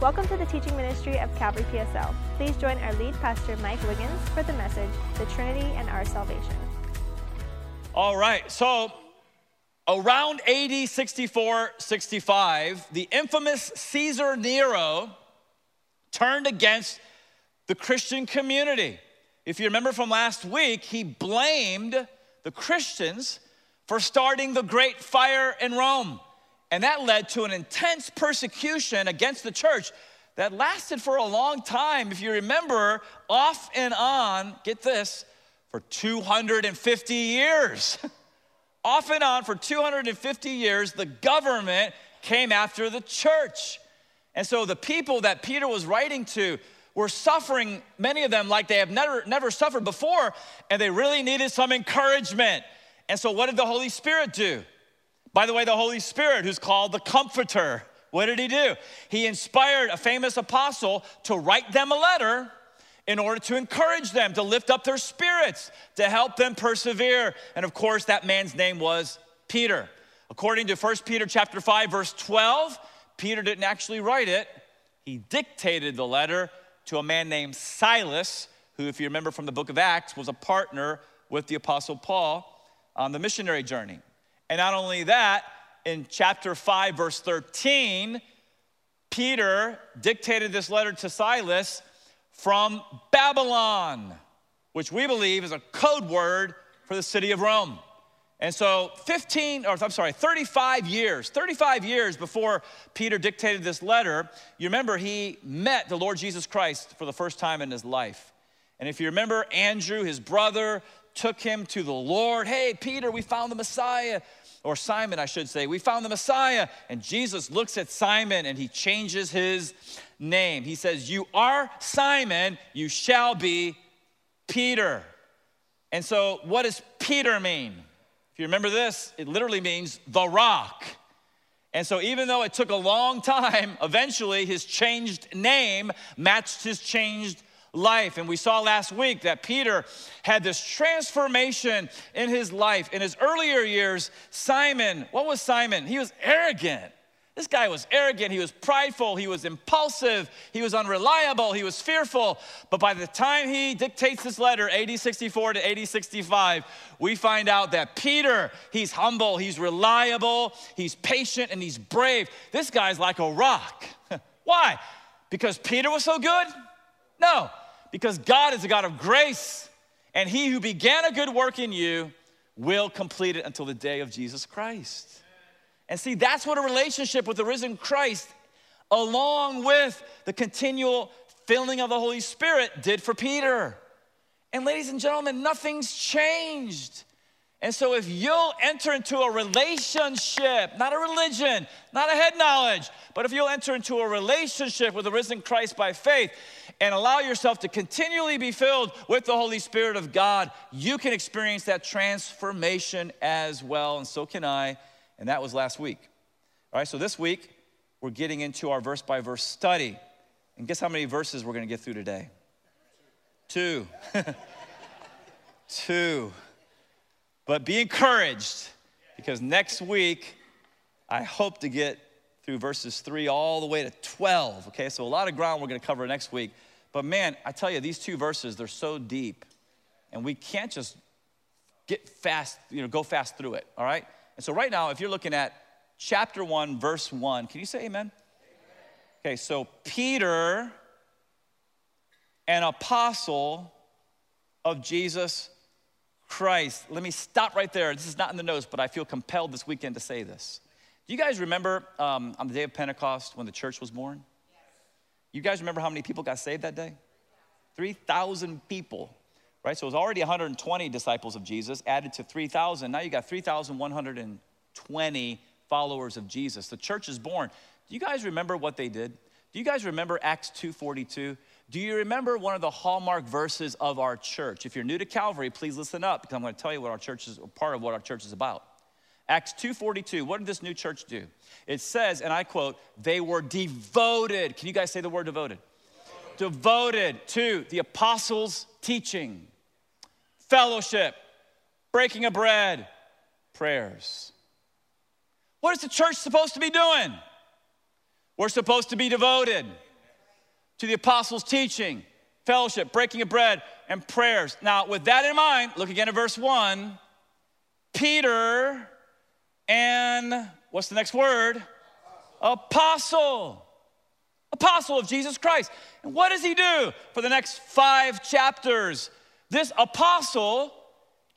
Welcome to the teaching ministry of Calvary PSL. Please join our lead pastor, Mike Wiggins, for the message, The Trinity and Our Salvation. All right, so around AD 64 65, the infamous Caesar Nero turned against the Christian community. If you remember from last week, he blamed the Christians for starting the Great Fire in Rome. And that led to an intense persecution against the church that lasted for a long time. If you remember, off and on, get this, for 250 years. off and on for 250 years, the government came after the church. And so the people that Peter was writing to were suffering, many of them like they have never, never suffered before, and they really needed some encouragement. And so, what did the Holy Spirit do? By the way, the Holy Spirit, who's called the Comforter, what did he do? He inspired a famous apostle to write them a letter in order to encourage them, to lift up their spirits, to help them persevere. And of course, that man's name was Peter. According to 1 Peter chapter 5 verse 12, Peter didn't actually write it. He dictated the letter to a man named Silas, who if you remember from the book of Acts was a partner with the apostle Paul on the missionary journey. And not only that, in chapter 5, verse 13, Peter dictated this letter to Silas from Babylon, which we believe is a code word for the city of Rome. And so 15, or I'm sorry, 35 years, 35 years before Peter dictated this letter, you remember he met the Lord Jesus Christ for the first time in his life. And if you remember, Andrew, his brother, took him to the Lord. Hey, Peter, we found the Messiah or Simon, I should say, we found the Messiah. And Jesus looks at Simon and he changes his name. He says, You are Simon, you shall be Peter. And so, what does Peter mean? If you remember this, it literally means the rock. And so, even though it took a long time, eventually his changed name matched his changed life. And we saw last week that Peter had this transformation in his life. In his earlier years, Simon, what was Simon? He was arrogant. This guy was arrogant, he was prideful, he was impulsive, he was unreliable, he was fearful. But by the time he dictates this letter, AD 64 to AD 65, we find out that Peter, he's humble, he's reliable, he's patient, and he's brave. This guy's like a rock. Why? Because Peter was so good? No, because God is a God of grace, and he who began a good work in you will complete it until the day of Jesus Christ. And see, that's what a relationship with the risen Christ, along with the continual filling of the Holy Spirit, did for Peter. And ladies and gentlemen, nothing's changed. And so, if you'll enter into a relationship, not a religion, not a head knowledge, but if you'll enter into a relationship with the risen Christ by faith and allow yourself to continually be filled with the Holy Spirit of God, you can experience that transformation as well. And so can I. And that was last week. All right, so this week, we're getting into our verse by verse study. And guess how many verses we're going to get through today? Two. Two. But be encouraged because next week, I hope to get through verses 3 all the way to 12. Okay, so a lot of ground we're going to cover next week. But man, I tell you, these two verses, they're so deep. And we can't just get fast, you know, go fast through it, all right? And so right now, if you're looking at chapter 1, verse 1, can you say amen? amen. Okay, so Peter, an apostle of Jesus Christ. Let me stop right there. This is not in the notes, but I feel compelled this weekend to say this. Do you guys remember um, on the day of Pentecost when the church was born? You guys remember how many people got saved that day? 3,000 people, right? So it was already 120 disciples of Jesus added to 3,000. Now you got 3,120 followers of Jesus. The church is born. Do you guys remember what they did? Do you guys remember Acts 2:42? Do you remember one of the hallmark verses of our church? If you're new to Calvary, please listen up because I'm going to tell you what our church is, part of what our church is about. Acts 2:42. What did this new church do? It says, and I quote, they were devoted. Can you guys say the word devoted? Devoted, to the apostles' teaching, fellowship, breaking of bread, prayers. What is the church supposed to be doing? We're supposed to be devoted. to the apostles' teaching, fellowship, breaking of bread, and prayers. Now, with that in mind, look again at verse 1. Peter and what's the next word? Apostle. Apostle of Jesus Christ. And what does he do for the next five chapters? This apostle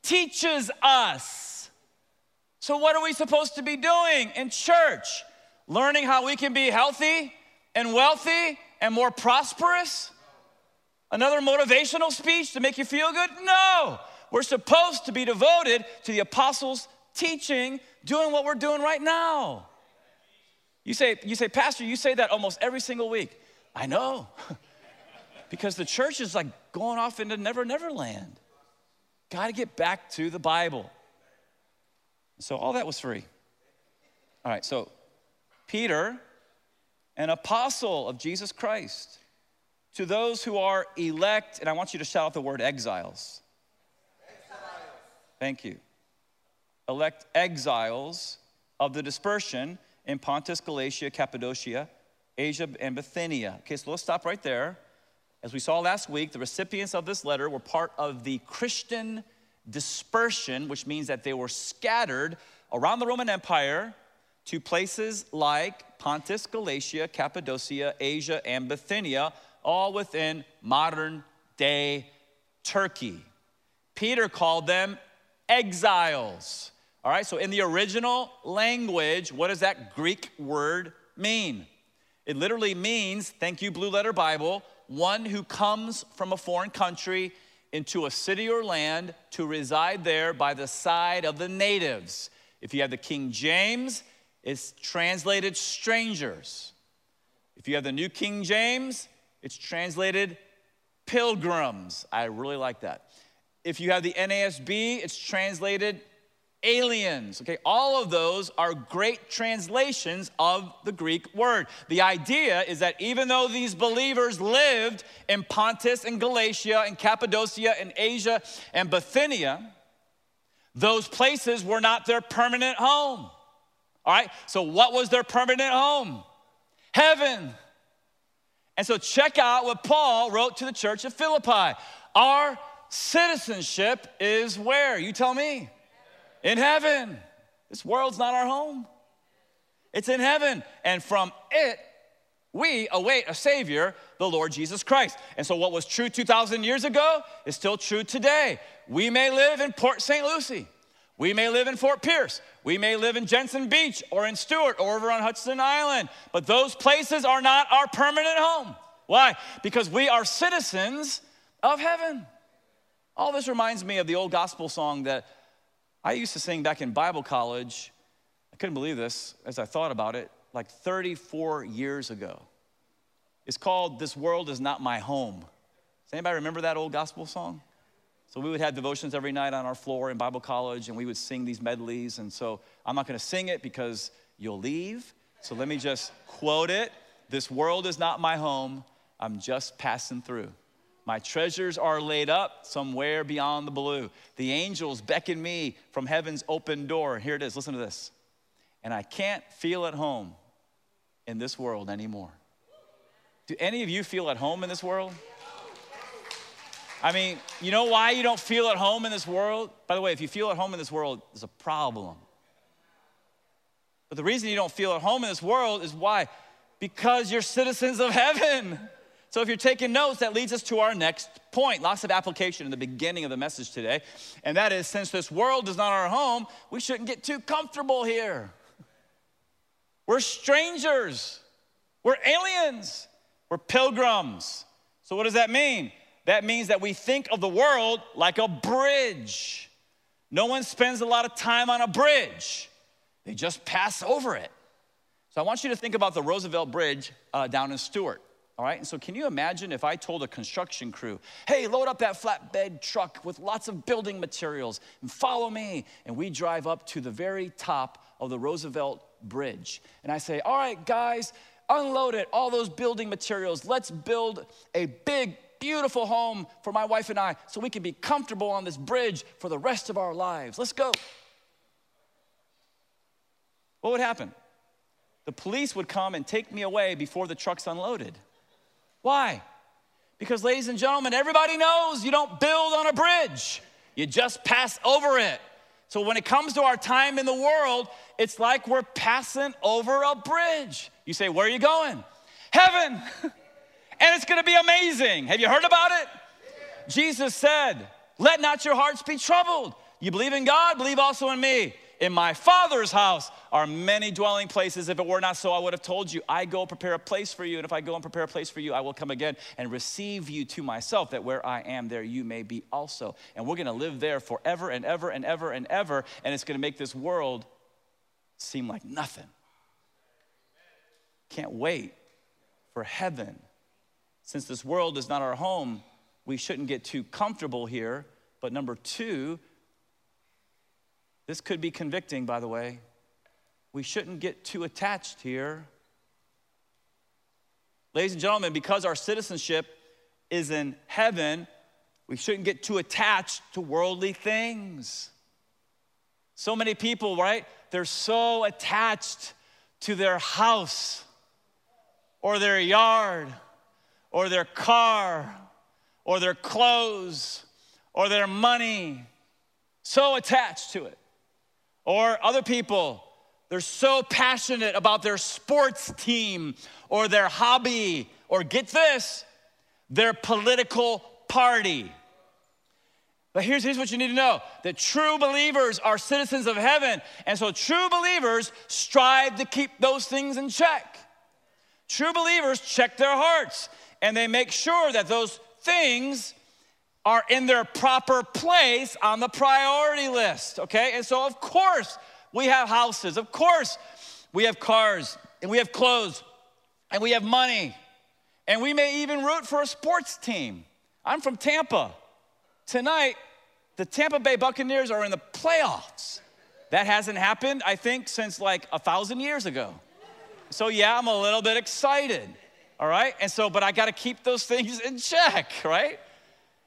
teaches us. So, what are we supposed to be doing in church? Learning how we can be healthy and wealthy and more prosperous? Another motivational speech to make you feel good? No. We're supposed to be devoted to the apostles' teaching, doing what we're doing right now. You say, you say, Pastor, you say that almost every single week. I know. because the church is like going off into never, never land. Got to get back to the Bible. So all that was free. All right, so Peter, an apostle of Jesus Christ, to those who are elect, and I want you to shout out the word exiles. exiles. Thank you. Elect exiles of the dispersion in Pontus, Galatia, Cappadocia, Asia, and Bithynia. Okay, so let's stop right there. As we saw last week, the recipients of this letter were part of the Christian dispersion, which means that they were scattered around the Roman Empire to places like Pontus, Galatia, Cappadocia, Asia, and Bithynia, all within modern day Turkey. Peter called them exiles. All right, so in the original language, what does that Greek word mean? It literally means, thank you, Blue Letter Bible, one who comes from a foreign country into a city or land to reside there by the side of the natives. If you have the King James, it's translated strangers. If you have the New King James, it's translated pilgrims. I really like that. If you have the NASB, it's translated aliens. Okay, all of those are great translations of the Greek word. The idea is that even though these believers lived in Pontus and Galatia and Cappadocia and Asia and Bithynia, those places were not their permanent home. All right, so what was their permanent home? Heaven. And so check out what Paul wrote to the church of Philippi. Our citizenship is where? You tell me in heaven. This world's not our home, it's in heaven. And from it, we await a Savior, the Lord Jesus Christ. And so, what was true 2,000 years ago is still true today. We may live in Port St. Lucie. We may live in Fort Pierce. We may live in Jensen Beach or in Stuart or over on Hutchinson Island. But those places are not our permanent home. Why? Because we are citizens of heaven. All this reminds me of the old gospel song that I used to sing back in Bible college. I couldn't believe this as I thought about it, like 34 years ago. It's called This World Is Not My Home. Does anybody remember that old gospel song? So we would have devotions every night on our floor in Bible college, and we would sing these medleys. And so I'm not going to sing it because you'll leave. So let me just quote it This world is not my home. I'm just passing through. My treasures are laid up somewhere beyond the blue. The angels beckon me from heaven's open door. Here it is, listen to this. And I can't feel at home in this world anymore. Do any of you feel at home in this world? I mean, you know why you don't feel at home in this world? By the way, if you feel at home in this world, there's a problem. But the reason you don't feel at home in this world is why? Because you're citizens of heaven. So, if you're taking notes, that leads us to our next point. Lots of application in the beginning of the message today. And that is since this world is not our home, we shouldn't get too comfortable here. We're strangers, we're aliens, we're pilgrims. So, what does that mean? That means that we think of the world like a bridge. No one spends a lot of time on a bridge, they just pass over it. So, I want you to think about the Roosevelt Bridge uh, down in Stuart. All right, and so can you imagine if I told a construction crew, hey, load up that flatbed truck with lots of building materials and follow me. And we drive up to the very top of the Roosevelt Bridge. And I say, all right, guys, unload it, all those building materials. Let's build a big, beautiful home for my wife and I so we can be comfortable on this bridge for the rest of our lives. Let's go. What would happen? The police would come and take me away before the truck's unloaded. Why? Because, ladies and gentlemen, everybody knows you don't build on a bridge, you just pass over it. So, when it comes to our time in the world, it's like we're passing over a bridge. You say, Where are you going? Heaven. and it's gonna be amazing. Have you heard about it? Jesus said, Let not your hearts be troubled. You believe in God, believe also in me. In my Father's house are many dwelling places. If it were not so, I would have told you, I go prepare a place for you. And if I go and prepare a place for you, I will come again and receive you to myself, that where I am, there you may be also. And we're gonna live there forever and ever and ever and ever. And it's gonna make this world seem like nothing. Can't wait for heaven. Since this world is not our home, we shouldn't get too comfortable here. But number two, this could be convicting, by the way. We shouldn't get too attached here. Ladies and gentlemen, because our citizenship is in heaven, we shouldn't get too attached to worldly things. So many people, right? They're so attached to their house or their yard or their car or their clothes or their money. So attached to it. Or other people, they're so passionate about their sports team or their hobby or get this, their political party. But here's, here's what you need to know that true believers are citizens of heaven. And so true believers strive to keep those things in check. True believers check their hearts and they make sure that those things are in their proper place on the priority list, okay? And so, of course, we have houses, of course, we have cars, and we have clothes, and we have money, and we may even root for a sports team. I'm from Tampa. Tonight, the Tampa Bay Buccaneers are in the playoffs. That hasn't happened, I think, since like a thousand years ago. So, yeah, I'm a little bit excited, all right? And so, but I gotta keep those things in check, right?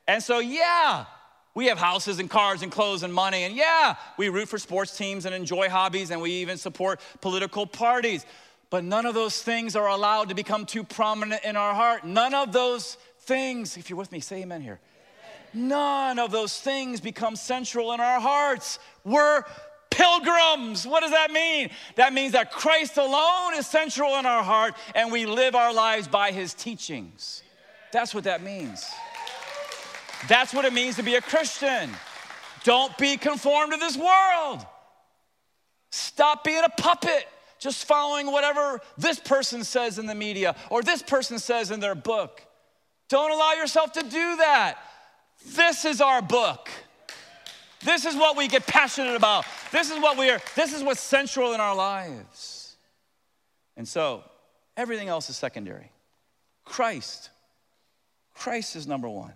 And so, yeah, we have houses and cars and clothes and money. And yeah, we root for sports teams and enjoy hobbies and we even support political parties. But none of those things are allowed to become too prominent in our heart. None of those things, if you're with me, say amen here. None of those things become central in our hearts. We're pilgrims. What does that mean? That means that Christ alone is central in our heart and we live our lives by his teachings. That's what that means. That's what it means to be a Christian. Don't be conformed to this world. Stop being a puppet, just following whatever this person says in the media or this person says in their book. Don't allow yourself to do that. This is our book. This is what we get passionate about. This is what we are, this is what's central in our lives. And so, everything else is secondary. Christ, Christ is number one.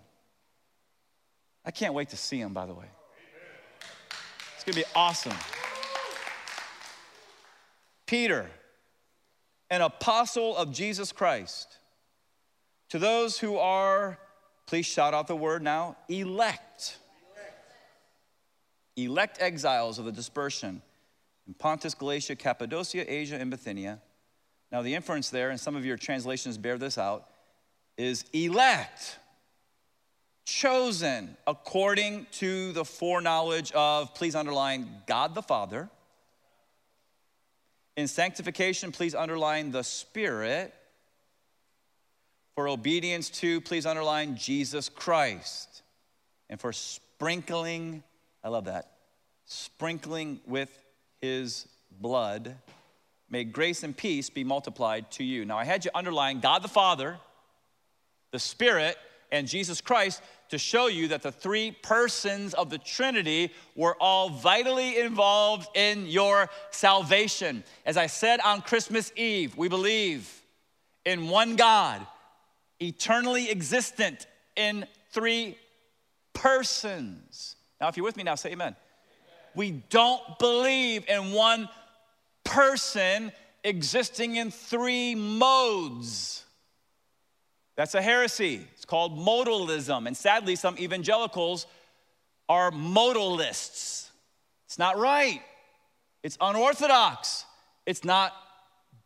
I can't wait to see him, by the way. It's gonna be awesome. Peter, an apostle of Jesus Christ, to those who are, please shout out the word now, elect. Elect exiles of the dispersion in Pontus, Galatia, Cappadocia, Asia, and Bithynia. Now, the inference there, and some of your translations bear this out, is elect chosen according to the foreknowledge of, please underline, God the Father. In sanctification, please underline the Spirit. For obedience to, please underline Jesus Christ. And for sprinkling, I love that, sprinkling with his blood, may grace and peace be multiplied to you. Now, I had you underline God the Father, the Spirit, and Jesus Christ to show you that the three persons of the Trinity were all vitally involved in your salvation. As I said on Christmas Eve, we believe in one God, eternally existent in three persons. Now, if you're with me now, say amen. amen. We don't believe in one person existing in three modes. That's a heresy. It's called modalism. And sadly, some evangelicals are modalists. It's not right. It's unorthodox. It's not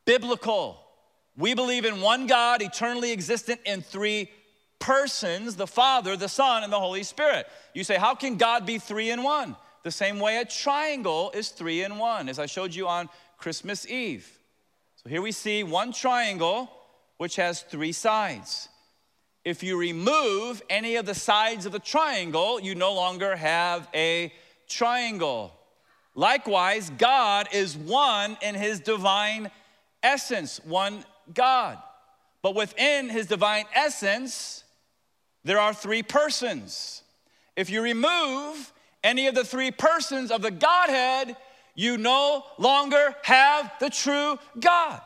biblical. We believe in one God, eternally existent in three persons the Father, the Son, and the Holy Spirit. You say, How can God be three in one? The same way a triangle is three in one, as I showed you on Christmas Eve. So here we see one triangle which has three sides. If you remove any of the sides of the triangle, you no longer have a triangle. Likewise, God is one in his divine essence, one God. But within his divine essence, there are three persons. If you remove any of the three persons of the Godhead, you no longer have the true God.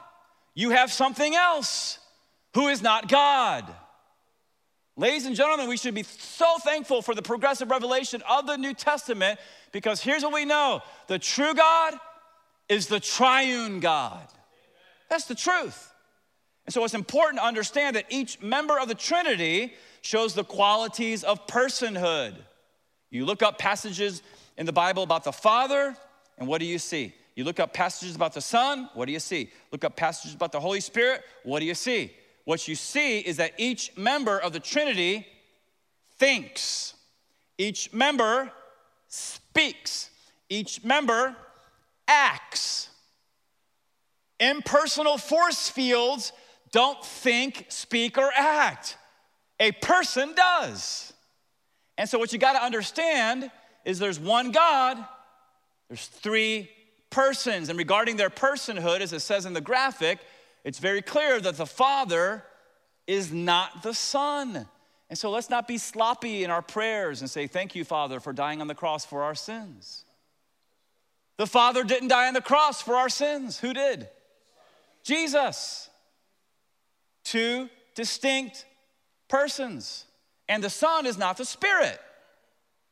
You have something else who is not God. Ladies and gentlemen, we should be so thankful for the progressive revelation of the New Testament because here's what we know the true God is the triune God. That's the truth. And so it's important to understand that each member of the Trinity shows the qualities of personhood. You look up passages in the Bible about the Father, and what do you see? You look up passages about the Son, what do you see? Look up passages about the Holy Spirit, what do you see? What you see is that each member of the Trinity thinks, each member speaks, each member acts. Impersonal force fields don't think, speak, or act. A person does. And so, what you got to understand is there's one God, there's three persons. And regarding their personhood, as it says in the graphic, it's very clear that the Father is not the Son. And so, let's not be sloppy in our prayers and say, Thank you, Father, for dying on the cross for our sins. The Father didn't die on the cross for our sins. Who did? Jesus. Two distinct persons. And the Son is not the Spirit.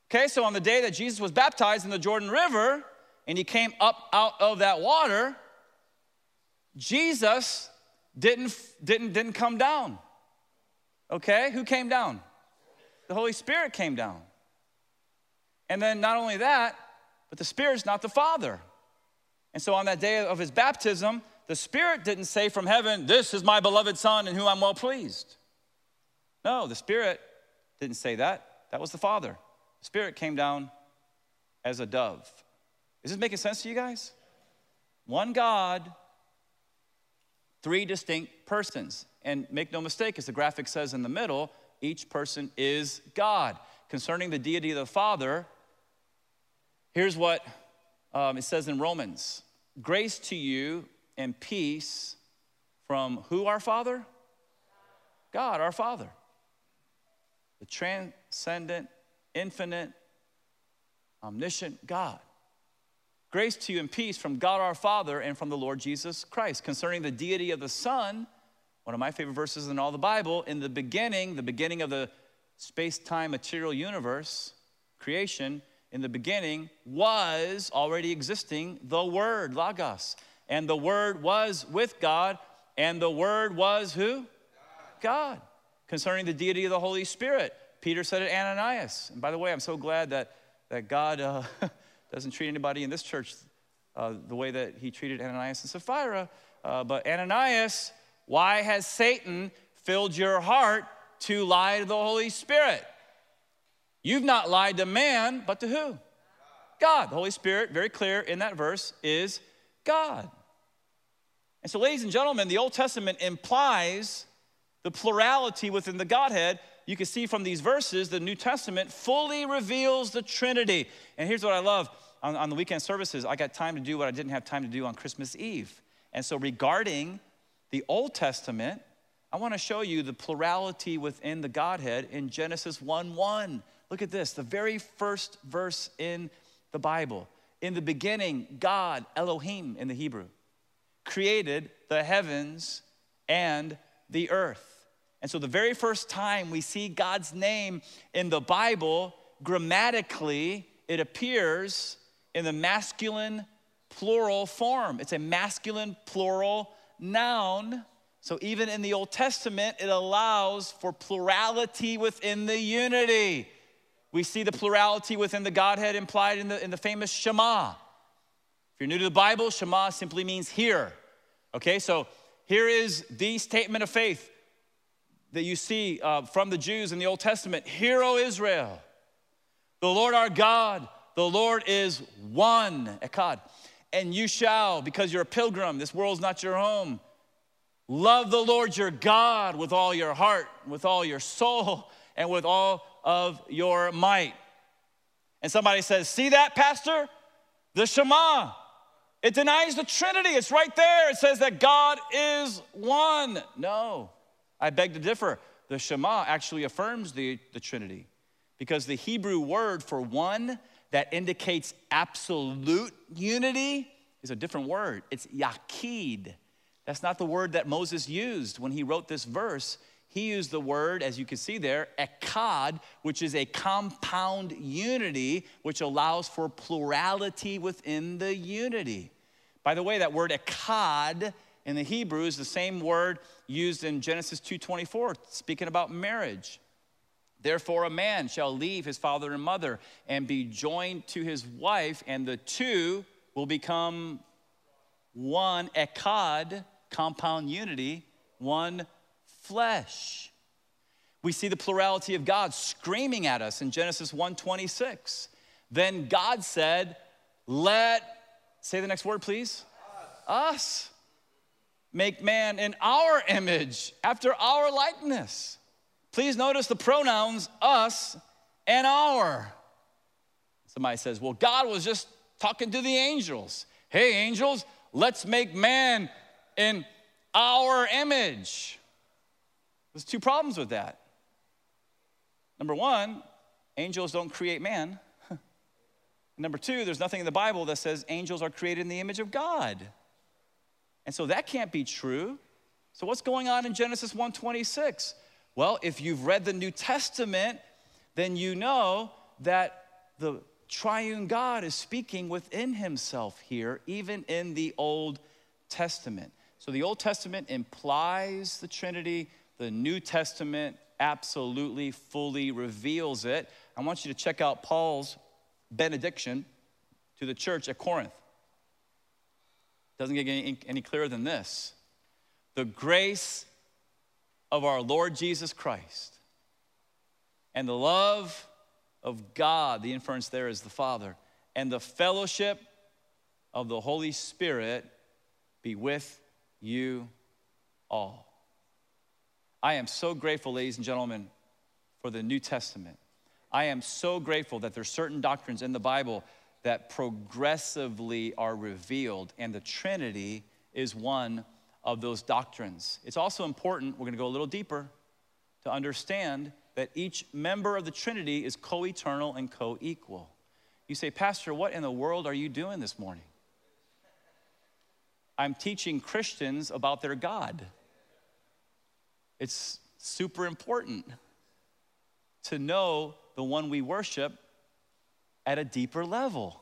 Okay, so on the day that Jesus was baptized in the Jordan River and he came up out of that water, Jesus didn't, didn't, didn't come down. Okay, who came down? The Holy Spirit came down. And then not only that, but the Spirit's not the Father. And so on that day of his baptism, the Spirit didn't say from heaven, This is my beloved Son in whom I'm well pleased. No, the Spirit didn't say that. That was the Father. The Spirit came down as a dove. Is this making sense to you guys? One God, three distinct persons. And make no mistake, as the graphic says in the middle, each person is God. Concerning the deity of the Father, here's what um, it says in Romans Grace to you and peace from who, our Father? God, our Father. The transcendent, infinite, omniscient God. Grace to you and peace from God our Father and from the Lord Jesus Christ. Concerning the deity of the Son, one of my favorite verses in all the Bible, in the beginning, the beginning of the space time material universe, creation, in the beginning was already existing the Word, Logos. And the Word was with God, and the Word was who? God. Concerning the deity of the Holy Spirit, Peter said it Ananias. And by the way, I'm so glad that, that God uh, doesn't treat anybody in this church uh, the way that he treated Ananias and Sapphira. Uh, but Ananias, why has Satan filled your heart to lie to the Holy Spirit? You've not lied to man, but to who? God. The Holy Spirit, very clear in that verse, is God. And so, ladies and gentlemen, the Old Testament implies the plurality within the Godhead. You can see from these verses, the New Testament fully reveals the Trinity. And here's what I love on, on the weekend services, I got time to do what I didn't have time to do on Christmas Eve. And so, regarding the Old Testament, I want to show you the plurality within the Godhead in Genesis 1 1. Look at this, the very first verse in the Bible. In the beginning, God, Elohim in the Hebrew, created the heavens and the earth. And so, the very first time we see God's name in the Bible, grammatically, it appears in the masculine plural form. It's a masculine plural noun. So, even in the Old Testament, it allows for plurality within the unity. We see the plurality within the Godhead implied in the, in the famous Shema. If you're new to the Bible, Shema simply means hear. Okay, so here is the statement of faith that you see uh, from the Jews in the Old Testament Hear, O Israel, the Lord our God, the Lord is one, Echad. And you shall, because you're a pilgrim, this world's not your home, love the Lord your God with all your heart, with all your soul, and with all of your might. And somebody says, See that, Pastor? The Shema. It denies the Trinity. It's right there. It says that God is one. No, I beg to differ. The Shema actually affirms the, the Trinity because the Hebrew word for one that indicates absolute unity is a different word. It's yachid. That's not the word that Moses used when he wrote this verse. He used the word, as you can see there, echad, which is a compound unity, which allows for plurality within the unity. By the way, that word echad in the Hebrew is the same word used in Genesis 2:24, speaking about marriage. Therefore, a man shall leave his father and mother and be joined to his wife, and the two will become one echad, compound unity, one flesh. We see the plurality of God screaming at us in Genesis 1:26. Then God said, "Let say the next word, please. Us. us make man in our image, after our likeness." Please notice the pronouns us and our. Somebody says, well, God was just talking to the angels. Hey, angels, let's make man in our image. There's two problems with that. Number one, angels don't create man. Number two, there's nothing in the Bible that says angels are created in the image of God. And so that can't be true. So what's going on in Genesis 1:26? Well, if you've read the New Testament, then you know that the triune God is speaking within himself here, even in the Old Testament. So the Old Testament implies the Trinity, the New Testament absolutely fully reveals it. I want you to check out Paul's benediction to the church at Corinth. Doesn't get any, any clearer than this. The grace of our Lord Jesus Christ and the love of God, the inference there is the Father, and the fellowship of the Holy Spirit be with you all. I am so grateful, ladies and gentlemen, for the New Testament. I am so grateful that there's certain doctrines in the Bible that progressively are revealed, and the Trinity is one of those doctrines. It's also important, we're to go a little deeper, to understand that each member of the Trinity is co eternal and co equal. You say, Pastor, what in the world are you doing this morning? I'm teaching Christians about their God. It's super important to know the one we worship at a deeper level.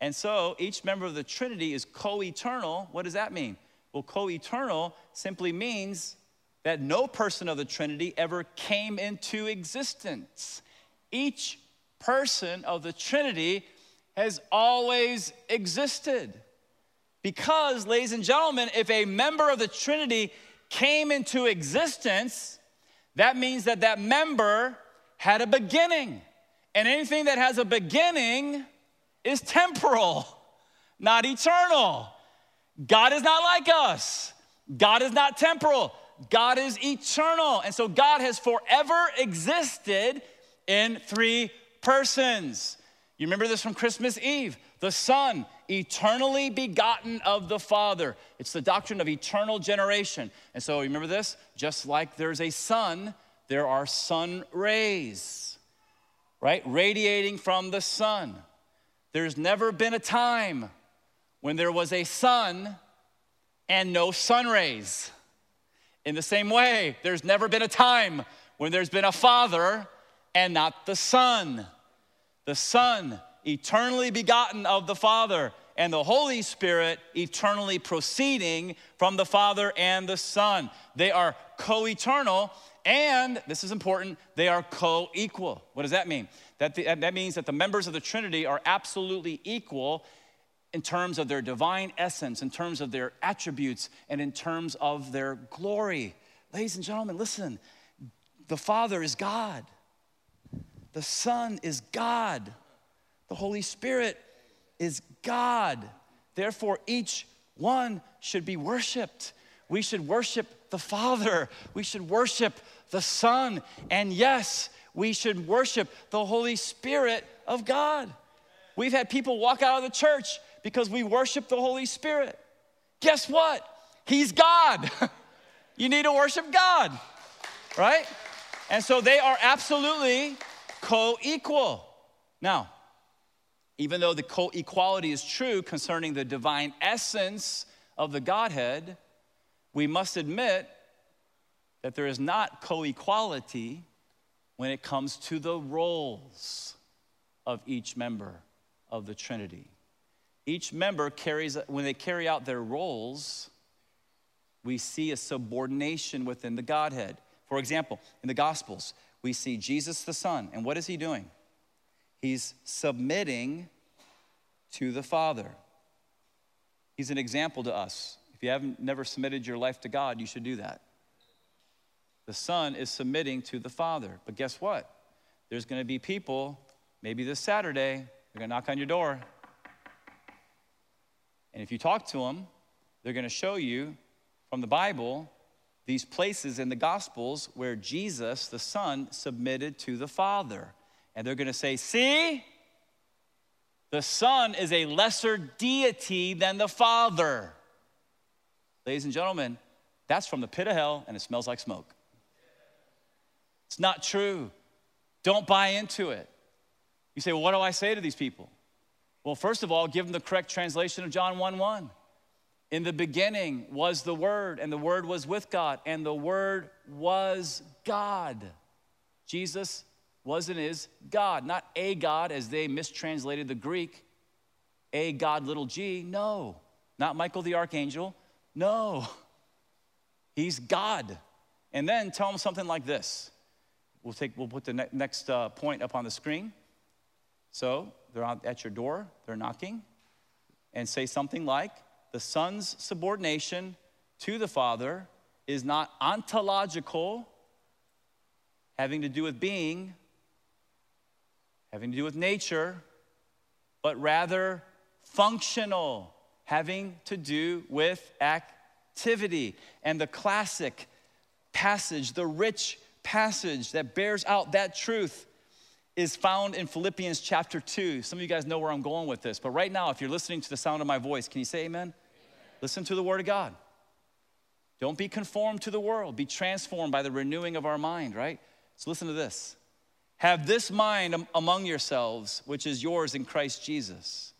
And so each member of the Trinity is co eternal. What does that mean? Well, co eternal simply means that no person of the Trinity ever came into existence. Each person of the Trinity has always existed. Because, ladies and gentlemen, if a member of the Trinity came into existence, that means that that member had a beginning. And anything that has a beginning is temporal, not eternal. God is not like us. God is not temporal. God is eternal. And so God has forever existed in three persons. You remember this from Christmas Eve the Son, eternally begotten of the Father. It's the doctrine of eternal generation. And so remember this just like there's a sun, there are sun rays, right? Radiating from the sun. There's never been a time when there was a sun and no sun rays. In the same way, there's never been a time when there's been a father and not the son. The son, eternally begotten of the Father, and the Holy Spirit, eternally proceeding from the Father and the Son. They are co eternal, and this is important, they are co equal. What does that mean? That, the, that means that the members of the Trinity are absolutely equal in terms of their divine essence, in terms of their attributes, and in terms of their glory. Ladies and gentlemen, listen the Father is God, the Son is God, the Holy Spirit is God. Therefore, each one should be worshiped. We should worship the Father, we should worship the Son, and yes, we should worship the Holy Spirit of God. We've had people walk out of the church because we worship the Holy Spirit. Guess what? He's God. you need to worship God, right? And so they are absolutely co equal. Now, even though the co equality is true concerning the divine essence of the Godhead, we must admit that there is not co equality when it comes to the roles of each member of the Trinity. Each member carries, when they carry out their roles, we see a subordination within the Godhead. For example, in the Gospels, we see Jesus the Son, and what is he doing? He's submitting to the Father. He's an example to us. If you haven't never submitted your life to God, you should do that. The Son is submitting to the Father. But guess what? There's going to be people, maybe this Saturday, they're going to knock on your door. And if you talk to them, they're going to show you from the Bible these places in the Gospels where Jesus, the Son, submitted to the Father. And they're going to say, See, the Son is a lesser deity than the Father. Ladies and gentlemen, that's from the pit of hell and it smells like smoke. It's not true. Don't buy into it. You say, well, what do I say to these people? Well, first of all, give them the correct translation of John 1 1. In the beginning was the Word, and the Word was with God, and the Word was God. Jesus was and is God, not a God as they mistranslated the Greek, a God, little g. No, not Michael the Archangel. No, he's God. And then tell them something like this We'll, take, we'll put the ne- next uh, point up on the screen. So they're at your door, they're knocking, and say something like, The Son's subordination to the Father is not ontological, having to do with being, having to do with nature, but rather functional, having to do with activity. And the classic passage, the rich passage that bears out that truth is found in Philippians chapter 2. Some of you guys know where I'm going with this, but right now, if you're listening to the sound of my voice, can you say amen? amen? Listen to the word of God. Don't be conformed to the world, be transformed by the renewing of our mind, right? So listen to this. Have this mind among yourselves, which is yours in Christ Jesus,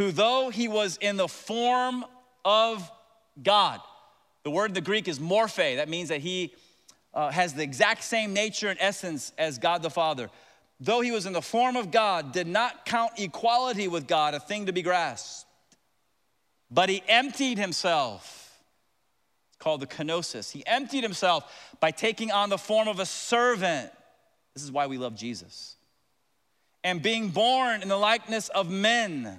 who though he was in the form of God, the word in the Greek is morphe, that means that he uh, has the exact same nature and essence as God the Father. Though he was in the form of God, did not count equality with God a thing to be grasped, but he emptied himself. It's called the kenosis. He emptied himself by taking on the form of a servant. This is why we love Jesus. And being born in the likeness of men,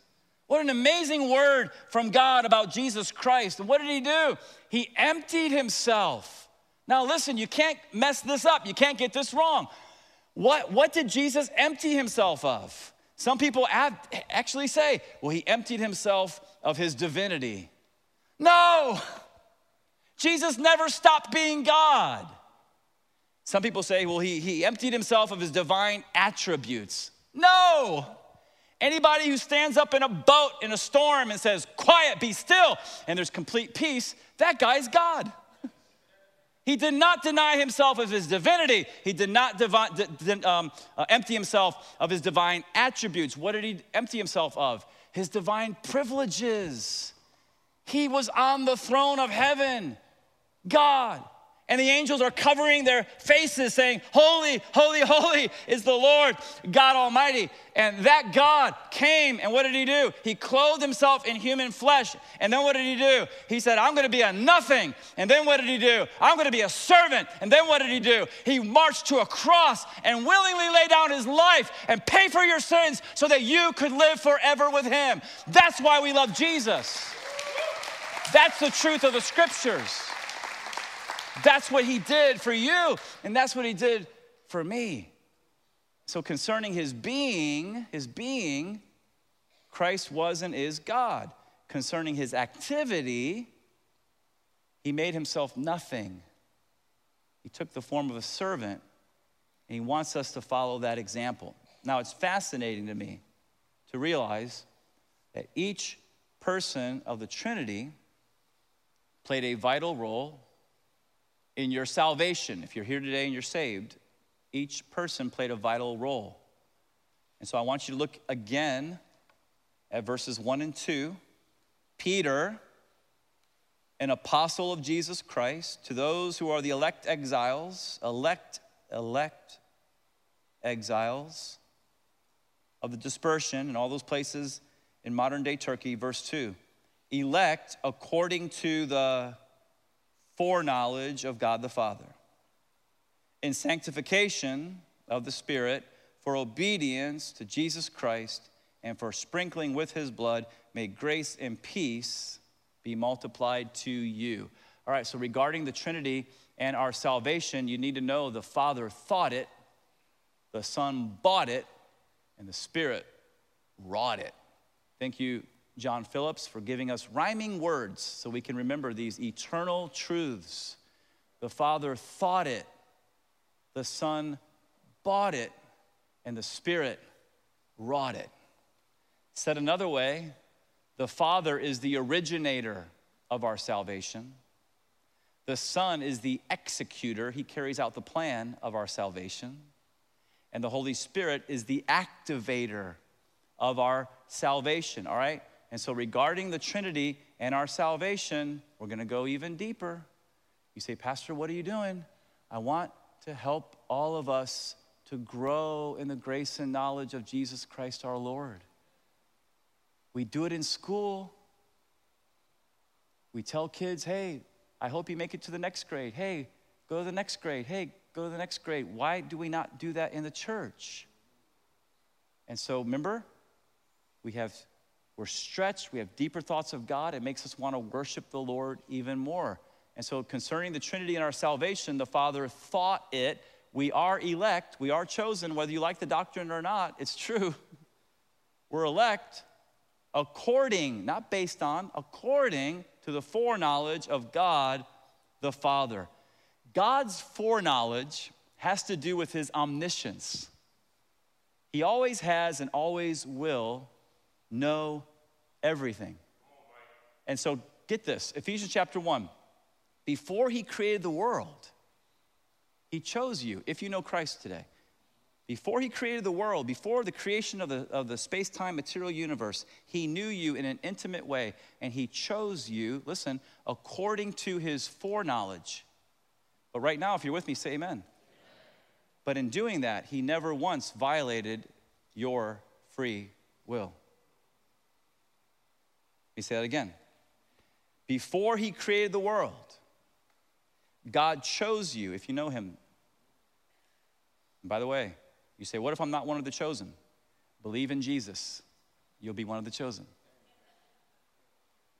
What an amazing word from God about Jesus Christ. And what did he do? He emptied himself. Now, listen, you can't mess this up. You can't get this wrong. What, what did Jesus empty himself of? Some people actually say, well, he emptied himself of his divinity. No, Jesus never stopped being God. Some people say, well, he, he emptied himself of his divine attributes. No, Anybody who stands up in a boat in a storm and says, Quiet, be still, and there's complete peace, that guy's God. He did not deny himself of his divinity. He did not um, uh, empty himself of his divine attributes. What did he empty himself of? his divine privileges. He was on the throne of heaven, God. And the angels are covering their faces, saying, Holy, holy, holy is the Lord God Almighty. And that God came, and what did he do? He clothed himself in human flesh. And then what did he do? He said, I'm gonna be a nothing. And then what did he do? I'm gonna be a servant. And then what did he do? He marched to a cross and willingly laid down his life and pay for your sins so that you could live forever with him. That's why we love Jesus. That's the truth of the scriptures. That's what he did for you, and that's what he did for me. So, concerning his being, his being, Christ was and is God. Concerning his activity, he made himself nothing. He took the form of a servant, and he wants us to follow that example. Now, it's fascinating to me to realize that each person of the Trinity played a vital role in your salvation. If you're here today and you're saved, each person played a vital role. And so I want you to look again at verses 1 and 2. Peter, an apostle of Jesus Christ, to those who are the elect exiles, elect, elect exiles of the dispersion in all those places in modern day Turkey, verse 2. Elect according to the foreknowledge of God the Father, in sanctification of the Spirit, for obedience to Jesus Christ, and for sprinkling with his blood, may grace and peace be multiplied to you. All right, so regarding the Trinity and our salvation, you need to know the Father thought it, the Son bought it, and the Spirit wrought it. Thank you, John Phillips for giving us rhyming words so we can remember these eternal truths. The Father thought it, the Son bought it, and the Spirit wrought it. Said another way, the Father is the originator of our salvation. The Son is the executor, He carries out the plan of our salvation. And the Holy Spirit is the activator of our salvation, all right? And so, regarding the Trinity and our salvation, we're going to go even deeper. You say, Pastor, what are you doing? I want to help all of us to grow in the grace and knowledge of Jesus Christ our Lord. We do it in school. We tell kids, hey, I hope you make it to the next grade. Hey, go to the next grade. Hey, go to the next grade. Why do we not do that in the church? And so, remember, we have we're stretched, we have deeper thoughts of God. It makes us want to worship the Lord even more. And so, concerning the Trinity and our salvation, the Father thought it. We are elect, we are chosen, whether you like the doctrine or not, it's true. We're elect according, not based on, according to the foreknowledge of God the Father. God's foreknowledge has to do with his omniscience. He always has and always will know everything. And so get this Ephesians chapter 1. Before he created the world, he chose you, if you know Christ today. Before he created the world, before the creation of the, of the space time material universe, he knew you in an intimate way and he chose you, listen, according to his foreknowledge. But right now, if you're with me, say amen. amen. But in doing that, he never once violated your free will me say that again. Before he created the world, God chose you, if you know him. And by the way, you say, What if I'm not one of the chosen? Believe in Jesus, you'll be one of the chosen.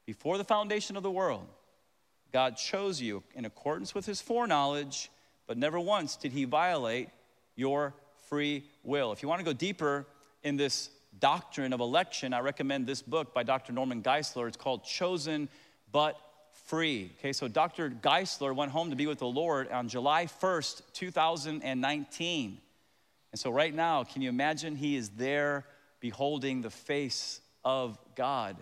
Before the foundation of the world, God chose you in accordance with his foreknowledge, but never once did he violate your free will. If you want to go deeper in this doctrine of election, I recommend this book by Dr. Norman Geisler. It's called Chosen But Free. Okay, so Dr. Geisler went home to be with the Lord on July 1st, 2019. And so, right now, can you imagine he is there beholding the face of God?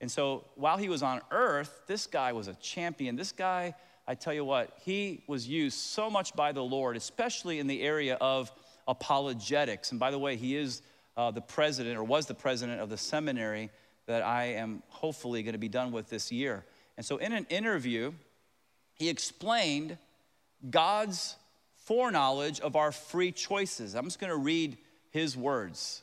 And so, while he was on earth, this guy was a champion. This guy, I tell you what, he was used so much by the Lord, especially in the area of apologetics. And by the way, he is uh, the president or was the president of the seminary that I am hopefully going to be done with this year. And so, in an interview, he explained God's foreknowledge of our free choices. I'm just going to read his words.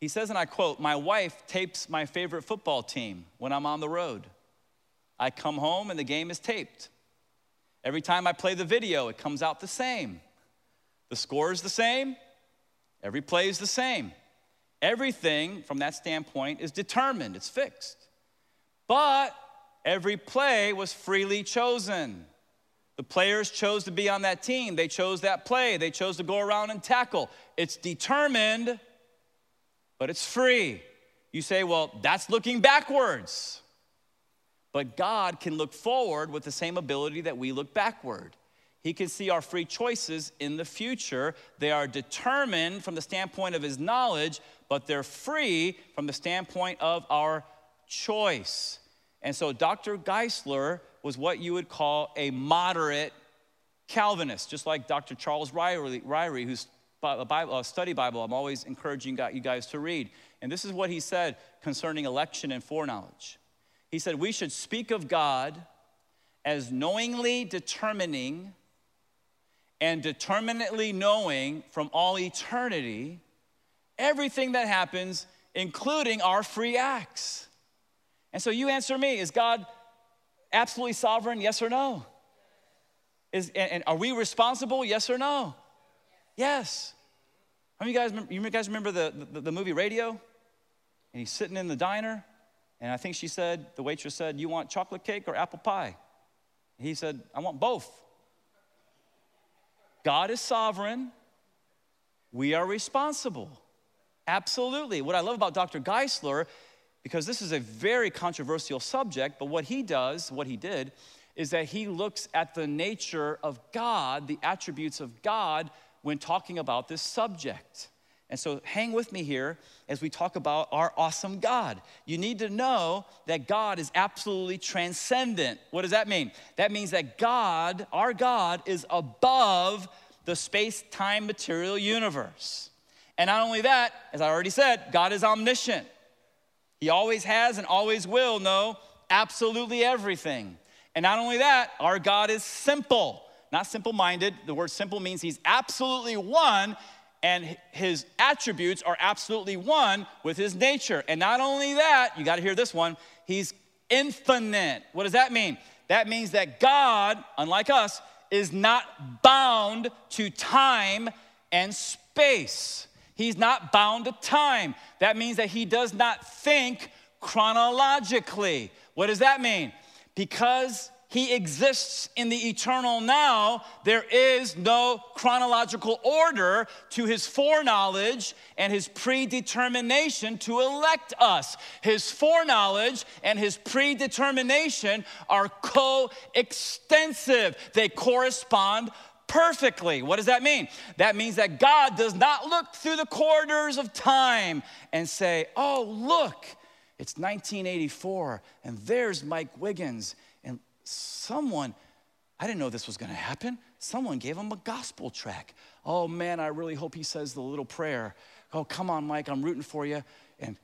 He says, and I quote, My wife tapes my favorite football team when I'm on the road. I come home and the game is taped. Every time I play the video, it comes out the same. The score is the same, every play is the same. Everything from that standpoint is determined, it's fixed. But every play was freely chosen. The players chose to be on that team. They chose that play. They chose to go around and tackle. It's determined, but it's free. You say, well, that's looking backwards. But God can look forward with the same ability that we look backward. He can see our free choices in the future. They are determined from the standpoint of His knowledge, but they're free from the standpoint of our choice. And so Dr. Geisler was what you would call a moderate Calvinist, just like Dr. Charles Ryrie, Ryrie whose Bible, study Bible I'm always encouraging you guys to read. And this is what he said concerning election and foreknowledge. He said, We should speak of God as knowingly determining and determinately knowing from all eternity everything that happens, including our free acts. And so you answer me is God absolutely sovereign, yes or no? Is, and, are we responsible, yes or no? Yes. How many guys, you guys remember the, the, the movie Radio? And he's sitting in the diner, and I think she said, the waitress said, You want chocolate cake or apple pie? he said, I want both. God is sovereign, we are responsible. Absolutely. What I love about Dr. Geisler because this is a very controversial subject, but what he does, what he did, is that he looks at the nature of God, the attributes of God, when talking about this subject. And so hang with me here as we talk about our awesome God. You need to know that God is absolutely transcendent. What does that mean? That means that God, our God, is above the space time material universe. And not only that, as I already said, God is omniscient. He always has and always will know absolutely everything. And not only that, our God is simple, not simple minded. The word simple means he's absolutely one, and his attributes are absolutely one with his nature. And not only that, you got to hear this one, he's infinite. What does that mean? That means that God, unlike us, is not bound to time and space. He's not bound to time. That means that he does not think chronologically. What does that mean? Because he exists in the eternal now, there is no chronological order to his foreknowledge and his predetermination to elect us. His foreknowledge and his predetermination are coextensive, they correspond perfectly. What does that mean? That means that God does not look through the corridors of time and say, oh, look, it's 1984, and there's Mike Wiggins. And someone, I didn't know this was gonna happen. Someone gave him a gospel track. Oh man, I really hope he says the little prayer. Oh, come on, Mike, I'm rooting for you. And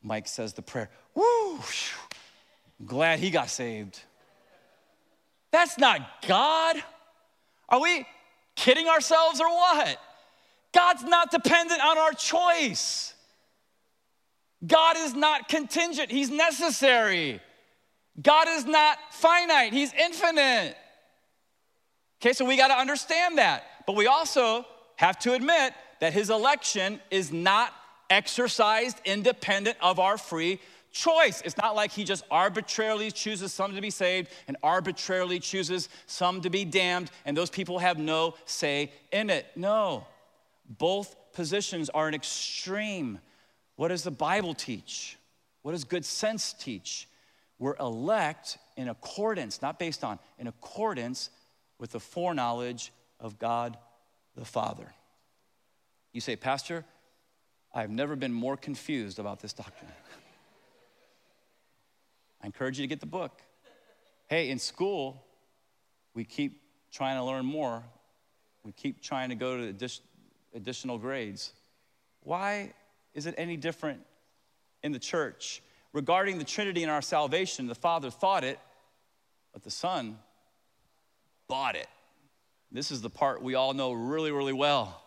Mike says the prayer. Woo! I'm glad he got saved. That's not God. Are we kidding ourselves or what? God's not dependent on our choice. God is not contingent, He's necessary. God is not finite, He's infinite. Okay, so we got to understand that. But we also have to admit that His election is not exercised independent of our free choice. It's not like he just arbitrarily chooses some to be saved and arbitrarily chooses some to be damned, and those people have no say in it. No. Both positions are an extreme. What does the Bible teach? What does good sense teach? We're elect in accordance, not based on, in accordance with the foreknowledge of God the Father. You say, Pastor, I've never been more confused about this doctrine. I encourage you to get the book. Hey, in school, we keep trying to learn more. We keep trying to go to additional grades. Why is it any different in the church? regarding the Trinity and our salvation, the Father thought it, but the Son bought it. This is the part we all know really, really well.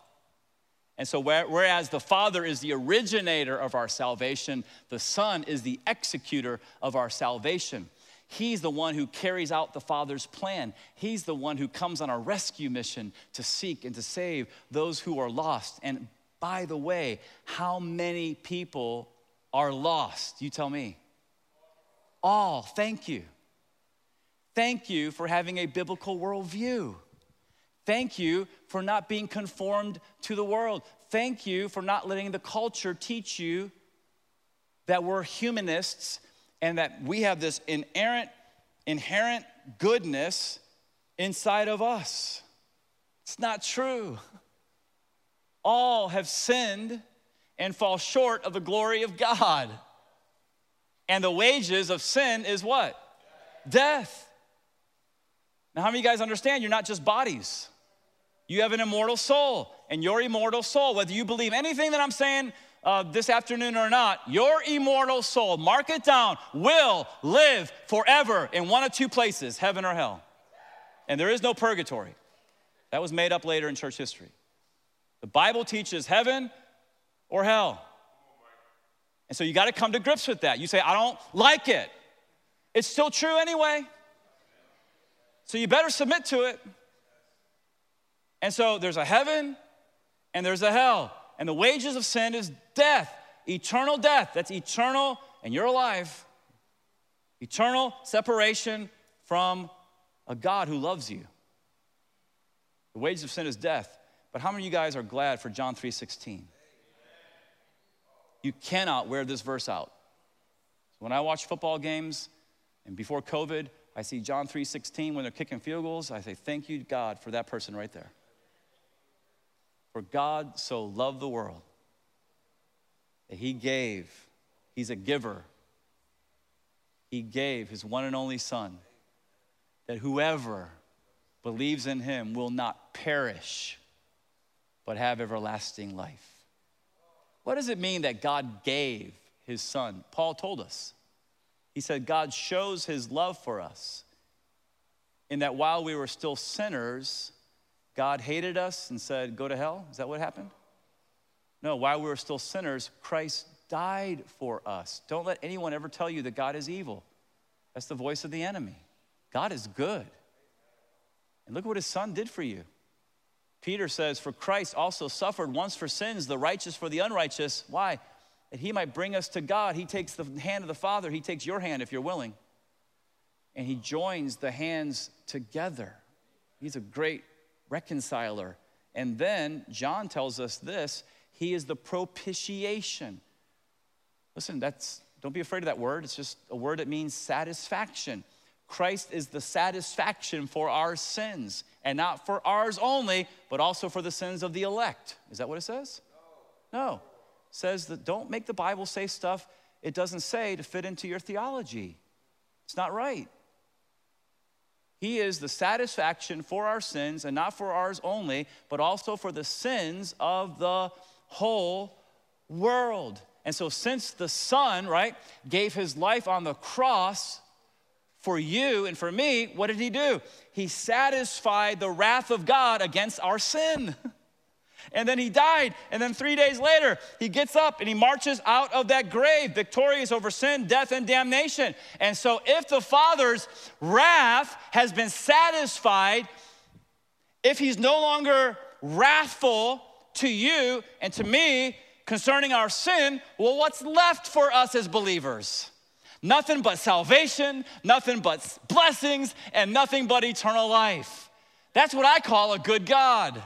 And so, whereas the Father is the originator of our salvation, the Son is the executor of our salvation. He's the one who carries out the Father's plan. He's the one who comes on a rescue mission to seek and to save those who are lost. And by the way, how many people are lost? You tell me. All, thank you. Thank you for having a biblical worldview. Thank you for not being conformed to the world. Thank you for not letting the culture teach you that we're humanists and that we have this inerrant, inherent goodness inside of us. It's not true. All have sinned and fall short of the glory of God. And the wages of sin is what? Death. Now, how many of you guys understand you're not just bodies? You have an immortal soul, and your immortal soul, whether you believe anything that I'm saying uh, this afternoon or not, your immortal soul, mark it down, will live forever in one of two places heaven or hell. And there is no purgatory. That was made up later in church history. The Bible teaches heaven or hell. And so you got to come to grips with that. You say, I don't like it. It's still true anyway. So you better submit to it. And so there's a heaven and there's a hell. And the wages of sin is death, eternal death. That's eternal, and you're alive. Eternal separation from a God who loves you. The wages of sin is death. But how many of you guys are glad for John 3:16? You cannot wear this verse out. When I watch football games and before COVID, I see John 3:16 when they're kicking field goals, I say, "Thank you, God, for that person right there." For God so loved the world that he gave, he's a giver. He gave his one and only Son that whoever believes in him will not perish, but have everlasting life. What does it mean that God gave his Son? Paul told us. He said, God shows his love for us in that while we were still sinners, God hated us and said, Go to hell? Is that what happened? No, while we were still sinners, Christ died for us. Don't let anyone ever tell you that God is evil. That's the voice of the enemy. God is good. And look at what his son did for you. Peter says, For Christ also suffered once for sins, the righteous for the unrighteous. Why? That he might bring us to God. He takes the hand of the Father, he takes your hand if you're willing, and he joins the hands together. He's a great reconciler. And then John tells us this He is the propitiation. Listen, that's, don't be afraid of that word. It's just a word that means satisfaction. Christ is the satisfaction for our sins, and not for ours only, but also for the sins of the elect. Is that what it says? No. no. Says that don't make the Bible say stuff it doesn't say to fit into your theology. It's not right. He is the satisfaction for our sins, and not for ours only, but also for the sins of the whole world. And so, since the Son, right, gave his life on the cross for you and for me, what did he do? He satisfied the wrath of God against our sin. And then he died. And then three days later, he gets up and he marches out of that grave, victorious over sin, death, and damnation. And so, if the Father's wrath has been satisfied, if he's no longer wrathful to you and to me concerning our sin, well, what's left for us as believers? Nothing but salvation, nothing but blessings, and nothing but eternal life. That's what I call a good God.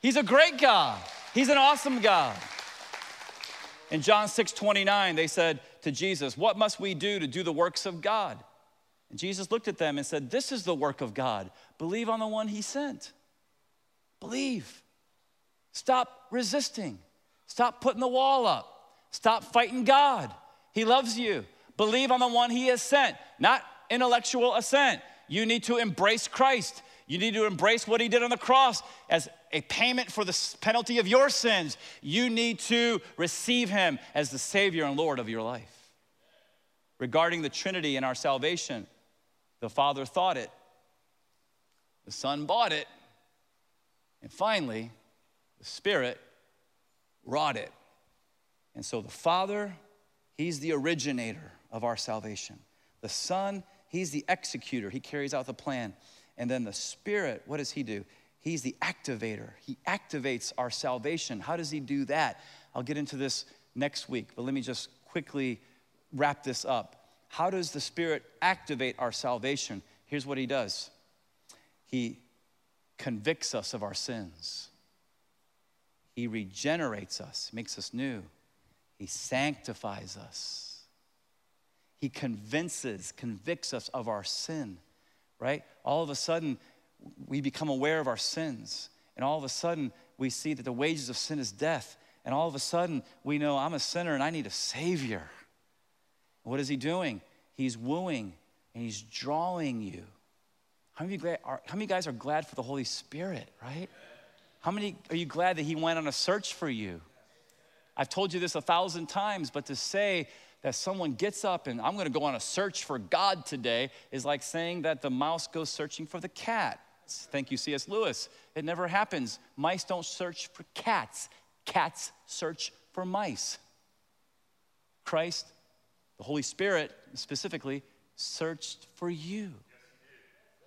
He's a great God. He's an awesome God. In John 6 29, they said to Jesus, What must we do to do the works of God? And Jesus looked at them and said, This is the work of God. Believe on the one he sent. Believe. Stop resisting. Stop putting the wall up. Stop fighting God. He loves you. Believe on the one he has sent, not intellectual assent. You need to embrace Christ. You need to embrace what he did on the cross as a payment for the penalty of your sins. You need to receive him as the Savior and Lord of your life. regarding the Trinity and our salvation. The Father thought it, the Son bought it, and finally, the Spirit wrought it. And so the Father, He's the originator of our salvation. The Son, He's the executor, He carries out the plan. And then the Spirit, what does He do? He's the activator. He activates our salvation. How does He do that? I'll get into this next week, but let me just quickly wrap this up. How does the Spirit activate our salvation? Here's what He does He convicts us of our sins, He regenerates us, makes us new, He sanctifies us. He convinces, convicts us of our sin, right? All of a sudden, we become aware of our sins. And all of a sudden, we see that the wages of sin is death. And all of a sudden, we know I'm a sinner and I need a Savior. What is He doing? He's wooing and He's drawing you. How many, glad, are, how many guys are glad for the Holy Spirit, right? How many are you glad that He went on a search for you? I've told you this a thousand times, but to say that someone gets up and I'm gonna go on a search for God today is like saying that the mouse goes searching for the cat. Thank you, C.S. Lewis. It never happens. Mice don't search for cats, cats search for mice. Christ, the Holy Spirit specifically, searched for you.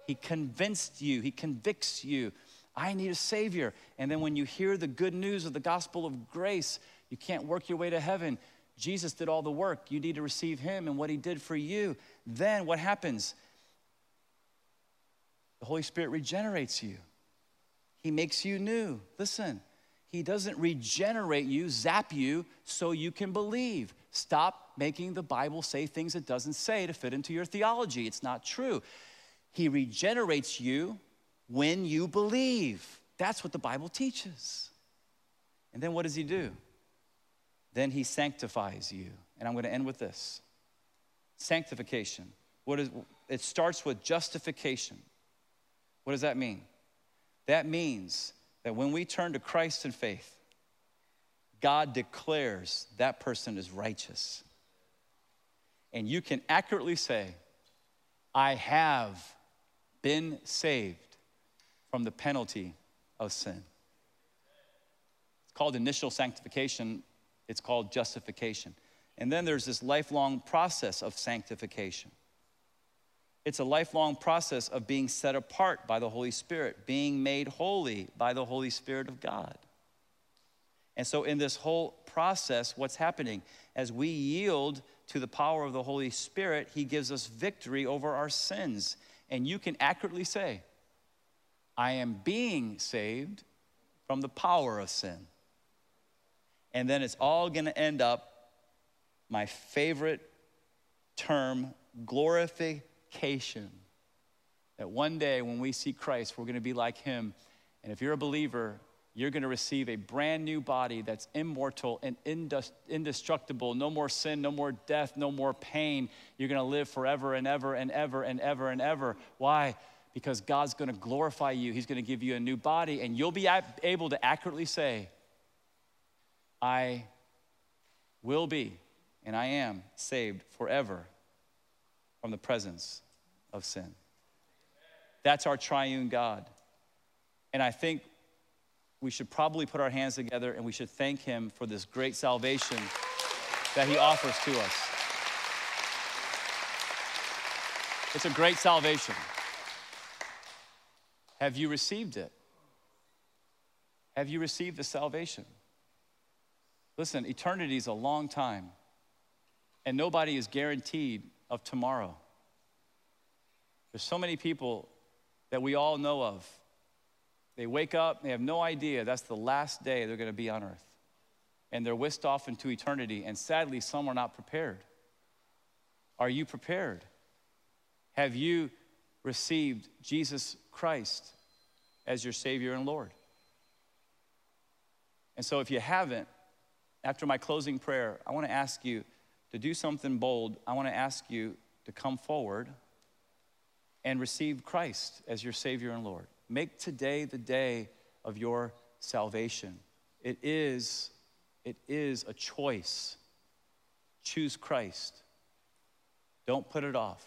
He convinced you, He convicts you. I need a Savior. And then when you hear the good news of the gospel of grace, you can't work your way to heaven. Jesus did all the work. You need to receive Him and what He did for you. Then what happens? The Holy Spirit regenerates you, He makes you new. Listen, He doesn't regenerate you, zap you, so you can believe. Stop making the Bible say things it doesn't say to fit into your theology. It's not true. He regenerates you when you believe. That's what the Bible teaches. And then what does He do? Then he sanctifies you. And I'm going to end with this sanctification. What is, it starts with justification. What does that mean? That means that when we turn to Christ in faith, God declares that person is righteous. And you can accurately say, I have been saved from the penalty of sin. It's called initial sanctification it's called justification. And then there's this lifelong process of sanctification. It's a lifelong process of being set apart by the Holy Spirit, being made holy by the Holy Spirit of God. And so, in this whole process, what's happening? As we yield to the power of the Holy Spirit, He gives us victory over our sins. And you can accurately say, I am being saved from the power of sin. And then it's all going to end up, my favorite term, glorification. That one day when we see Christ, we're going to be like him. And if you're a believer, you're going to receive a brand new body that's immortal and indestructible. No more sin, no more death, no more pain. You're going to live forever and ever and ever and ever and ever. Why? Because God's going to glorify you. He's going to give you a new body, and you'll be able to accurately say, I will be and I am saved forever from the presence of sin. That's our triune God. And I think we should probably put our hands together and we should thank Him for this great salvation that He offers to us. It's a great salvation. Have you received it? Have you received the salvation? Listen, eternity is a long time, and nobody is guaranteed of tomorrow. There's so many people that we all know of. They wake up, they have no idea that's the last day they're going to be on earth. And they're whisked off into eternity, and sadly, some are not prepared. Are you prepared? Have you received Jesus Christ as your Savior and Lord? And so, if you haven't, after my closing prayer, I want to ask you to do something bold. I want to ask you to come forward and receive Christ as your Savior and Lord. Make today the day of your salvation. It is, it is a choice. Choose Christ. Don't put it off.